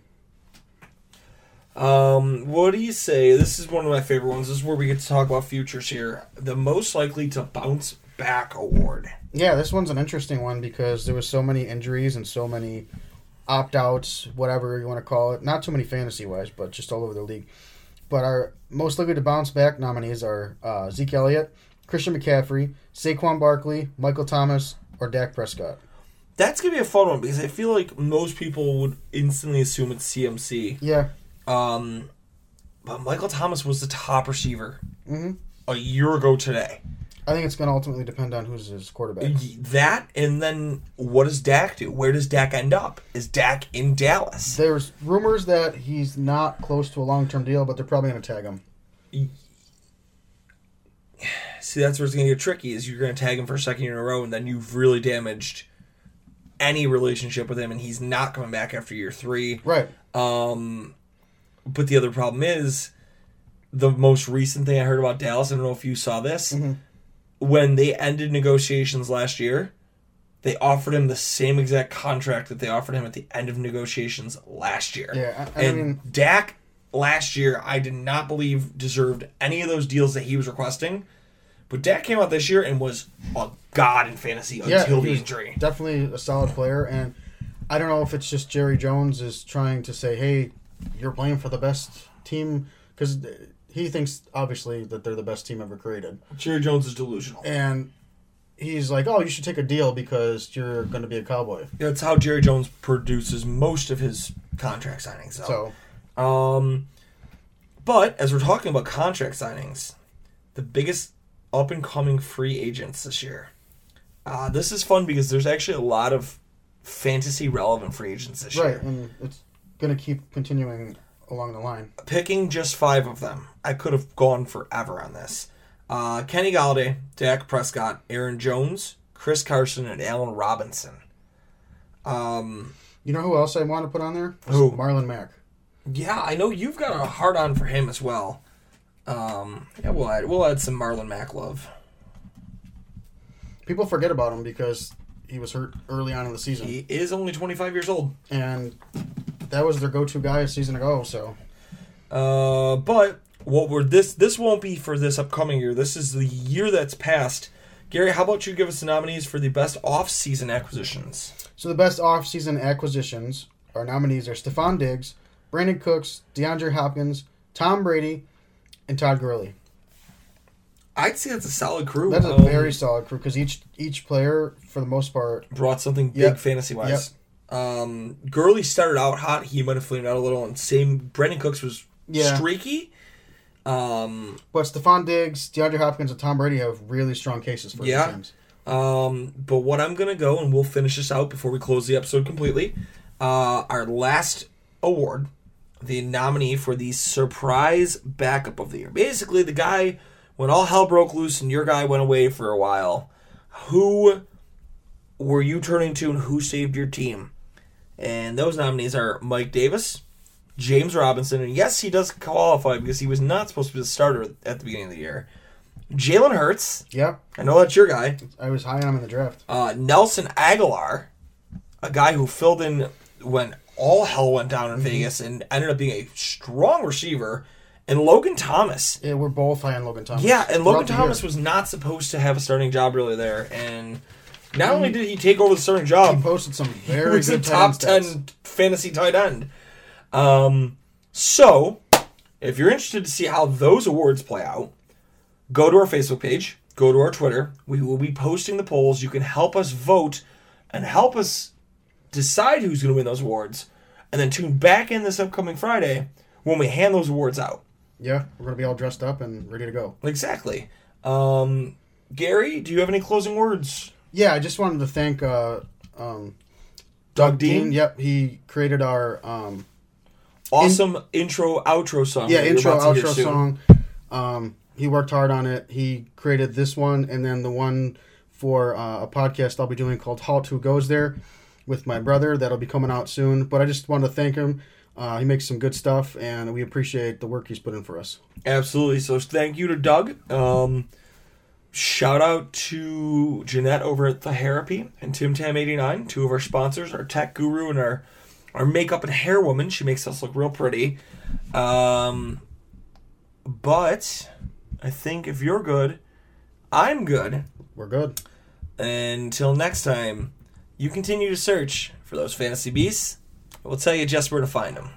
Um, what do you say? This is one of my favorite ones. This is where we get to talk about futures here. The most likely to bounce back award. Yeah, this one's an interesting one because there was so many injuries and so many opt outs, whatever you want to call it. Not too many fantasy wise, but just all over the league. But our most likely to bounce back nominees are uh, Zeke Elliott, Christian McCaffrey, Saquon Barkley, Michael Thomas, or Dak Prescott. That's gonna be a fun one because I feel like most people would instantly assume it's CMC. Yeah, Um, but Michael Thomas was the top receiver Mhm. a year ago today. I think it's going to ultimately depend on who's his quarterback. That and then what does Dak do? Where does Dak end up? Is Dak in Dallas? There's rumors that he's not close to a long term deal, but they're probably going to tag him. See, that's where it's gonna get tricky. Is you're gonna tag him for a second year in a row, and then you've really damaged any relationship with him, and he's not coming back after year three. Right. Um, but the other problem is the most recent thing I heard about Dallas. I don't know if you saw this. Mm-hmm. When they ended negotiations last year, they offered him the same exact contract that they offered him at the end of negotiations last year. Yeah, I- I and mean- Dak last year, I did not believe deserved any of those deals that he was requesting. But Dak came out this year and was a god in fantasy Yeah, until he the injury. Definitely a solid player, and I don't know if it's just Jerry Jones is trying to say, "Hey, you're playing for the best team," because he thinks obviously that they're the best team ever created, Jerry Jones is delusional. and he's like, "Oh, you should take a deal because you're going to be a cowboy." That's how Jerry Jones produces most of his contract signings. So. So Um, but as we're talking about contract signings, the biggest up and coming free agents this year. Uh, this is fun because there's actually a lot of fantasy relevant free agents this right, year. and it's going to keep continuing along the line. Picking just five of them, I could have gone forever on this. Uh, Kenny Golladay, Dak Prescott, Aaron Jones, Chris Carson, and Allen Robinson. Um, You know who else I want to put on there? Who? Marlon Mack. Yeah, I know you've got a hard on for him as well. Um, yeah, we'll add we'll add some Marlon Mack love. People forget about him because he was hurt early on in the season, He is only 25 years old. and that was their go-to guy a season ago. So Uh, but what we're this this won't be for this upcoming year. This is the year that's passed. Gary, how about you give us the nominees for the best off-season acquisitions? So the best off-season acquisitions, our nominees are Stefon Diggs, Brandin Cooks, DeAndre Hopkins, Tom Brady, and Todd Gurley. I'd say that's a solid crew. That's a Um, very solid crew because each each player, for the most part, brought something big Yep. fantasy wise. Um, Gurley started out hot. He might have flamed out a little, and same. Brandin Cooks was Yeah. streaky. Um, But Stefon Diggs, DeAndre Hopkins, and Tom Brady have really strong cases for Yeah. teams. Um, but what I'm gonna go and we'll finish this out before we close the episode completely. Uh, our last award, the nominee for the surprise backup of the year. Basically, the guy when all hell broke loose and your guy went away for a while. Who were you turning to and who saved your team? And those nominees are Mike Davis, James Robinson, and yes, he does qualify because he was not supposed to be the starter at the beginning of the year. Jalen Hurts, Yeah, I know that's your guy. I was high on him in the draft. Uh, Nelson Agholor, a guy who filled in when all hell went down in Vegas and ended up being a strong receiver, and Logan Thomas. Yeah, we're both high on Logan Thomas. Yeah, and Logan Thomas was not supposed to have a starting job really there, and not only did he take over the starting job, He posted some he very a good top tight end stats. ten fantasy tight end. Um, so if you're interested to see how those awards play out, go to our Facebook page, go to our Twitter. We will be posting the polls. You can help us vote and help us decide who's going to win those awards, and then tune back in this upcoming Friday when we hand those awards out. Yeah, we're gonna be all dressed up and ready to go. Exactly. Um, Gary, do you have any closing words? Yeah, I just wanted to thank uh, um, Doug Dean, Yep, he created our um, awesome intro outro song. yeah intro about to hear outro song. Um, he worked hard on it. He created this one and then the one for uh, a podcast I'll be doing called Halt Who Goes There with my brother that'll be coming out soon. But I just wanted to thank him. Uh, he makes some good stuff, and we appreciate the work he's put in for us. Absolutely. So thank you to Doug. Um, shout out to Jeanette over at the Therapy and Tim Tam eighty nine, two of our sponsors, our tech guru and our our makeup and hair woman. She makes us look real pretty. Um, but I think if you're good, I'm good. We're good. Until next time, you continue to search for those fantasy beasts. We'll tell you just where to find them.